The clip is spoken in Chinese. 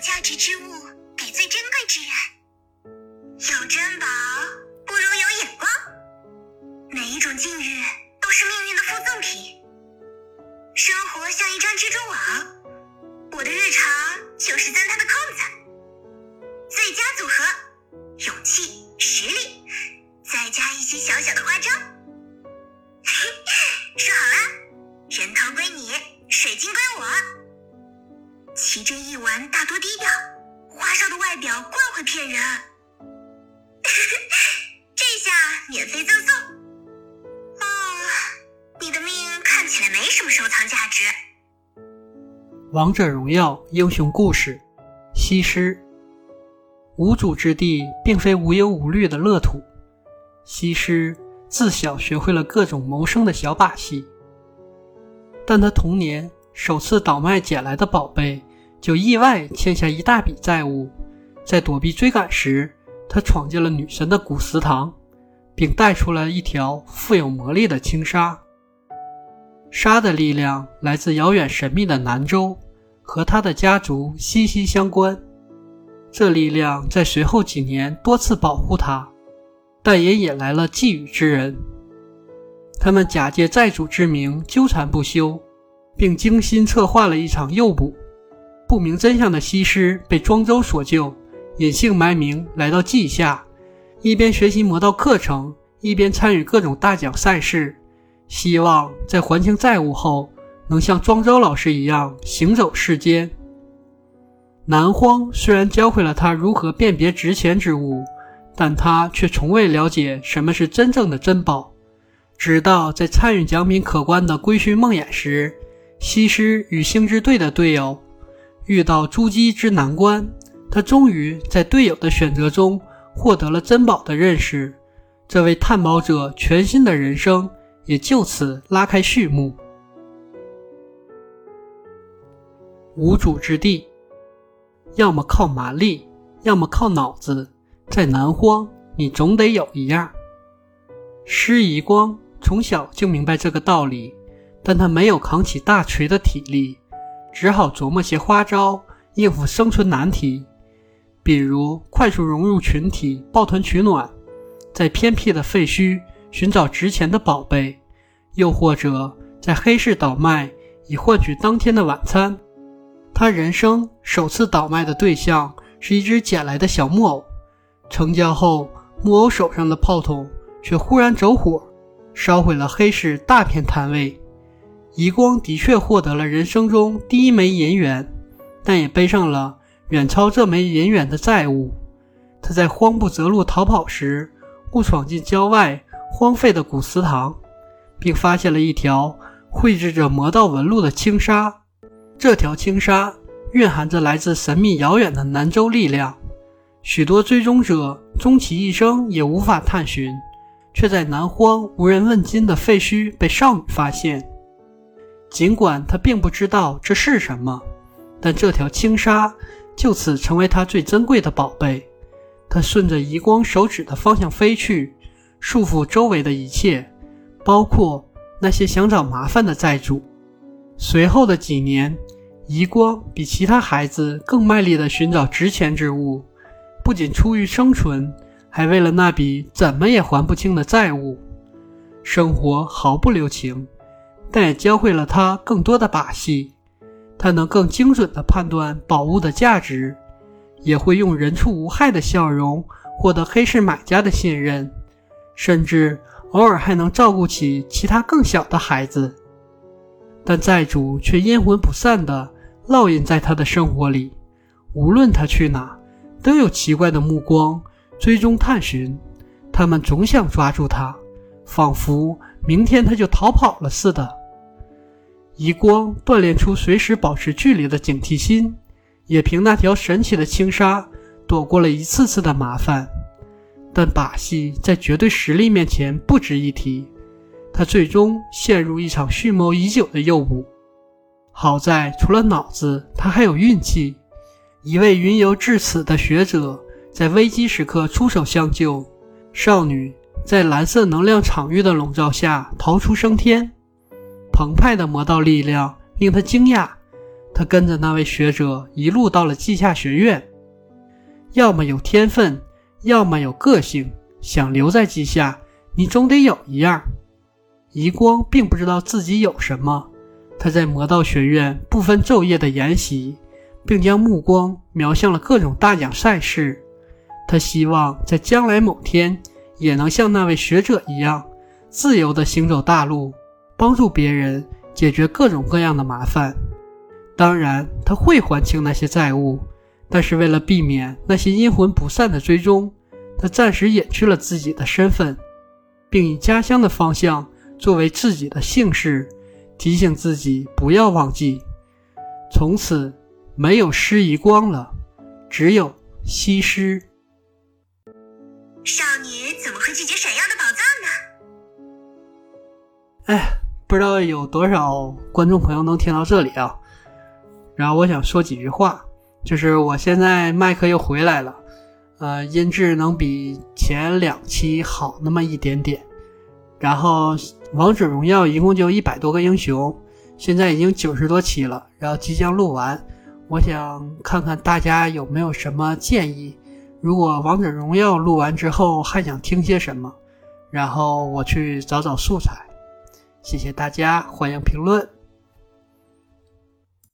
价值之物比最珍贵之人。有珍宝不如有眼光。每一种境遇都是命运的附赠品。生活像一张蜘蛛网，我的日常就是钻它的空子。最佳组合：勇气、实力，再加一些小小的花招。说好了，人头归你，水晶归我。奇珍异玩大多低调，花哨的外表惯会骗人。这下免费赠送。哦，你的命看起来没什么收藏价值。王者荣耀英雄故事：西施。无主之地并非无忧无虑的乐土。西施自小学会了各种谋生的小把戏，但她童年首次倒卖捡来的宝贝，就意外欠下一大笔债务。在躲避追赶时，他闯进了女神的古祠堂，并带出了一条富有魔力的轻纱。纱的力量来自遥远神秘的南州，和他的家族息息相关。这力量在随后几年多次保护他，但也引来了觊觎之人。他们假借债主之名纠缠不休，并精心策划了一场诱捕。不明真相的西施被庄周所救，隐姓埋名来到稷下，一边学习魔道课程，一边参与各种大奖赛事，希望在还清债务后，能像庄周老师一样行走世间。南荒虽然教会了他如何辨别值钱之物，但他却从未了解什么是真正的珍宝。直到在参与奖品可观的归墟梦魇时，西施与星之队的队友遇到珠玑之难关，他终于在队友的选择中获得了珍宝的认识。这位探宝者全新的人生也就此拉开序幕。无主之地。要么靠蛮力，要么靠脑子。在南荒，你总得有一样。施夷光从小就明白这个道理，但他没有扛起大锤的体力，只好琢磨些花招应付生存难题，比如快速融入群体、抱团取暖，在偏僻的废墟寻找值钱的宝贝，又或者在黑市倒卖以换取当天的晚餐。他人生首次倒卖的对象是一只捡来的小木偶，成交后，木偶手上的炮筒却忽然走火，烧毁了黑市大片摊位。遗光的确获得了人生中第一枚银元，但也背上了远超这枚银元的债务。他在慌不择路逃跑时，误闯进郊外荒废的古祠堂，并发现了一条绘制着魔道纹路的轻纱。这条轻纱蕴含着来自神秘遥远的南州力量，许多追踪者终其一生也无法探寻，却在南荒无人问津的废墟被少女发现。尽管他并不知道这是什么，但这条轻纱就此成为他最珍贵的宝贝。他顺着移光手指的方向飞去，束缚周围的一切，包括那些想找麻烦的债主。随后的几年。遗光比其他孩子更卖力地寻找值钱之物，不仅出于生存，还为了那笔怎么也还不清的债务。生活毫不留情，但也教会了他更多的把戏。他能更精准地判断宝物的价值，也会用人畜无害的笑容获得黑市买家的信任，甚至偶尔还能照顾起其他更小的孩子。但债主却阴魂不散地。烙印在他的生活里，无论他去哪，都有奇怪的目光追踪探寻。他们总想抓住他，仿佛明天他就逃跑了似的。遗光锻炼出随时保持距离的警惕心，也凭那条神奇的轻纱躲过了一次次的麻烦。但把戏在绝对实力面前不值一提，他最终陷入一场蓄谋已久的诱捕。好在，除了脑子，他还有运气。一位云游至此的学者在危机时刻出手相救，少女在蓝色能量场域的笼罩下逃出升天。澎湃的魔道力量令他惊讶，他跟着那位学者一路到了稷下学院。要么有天分，要么有个性。想留在稷下，你总得有一样。遗光并不知道自己有什么，他在魔道学院不分昼夜的研习，并将目光瞄向了各种大奖赛事。他希望在将来某天，也能像那位学者一样，自由地行走大路，帮助别人解决各种各样的麻烦。当然，他会还清那些债务，但是为了避免那些阴魂不散的追踪，他暂时隐去了自己的身份，并以家乡的方向作为自己的姓氏，提醒自己不要忘记。从此，没有施遗光了，只有西施。少女怎么会拒绝闪耀的宝藏呢？哎，不知道有多少观众朋友能听到这里啊？然后我想说几句话，就是我现在麦克又回来了，呃，音质能比前两期好那么一点点。然后王者荣耀一共就一百多个英雄，现在已经九十多期了，然后即将录完，我想看看大家有没有什么建议。如果王者荣耀录完之后还想听些什么，然后我去找找素材。谢谢大家，欢迎评论。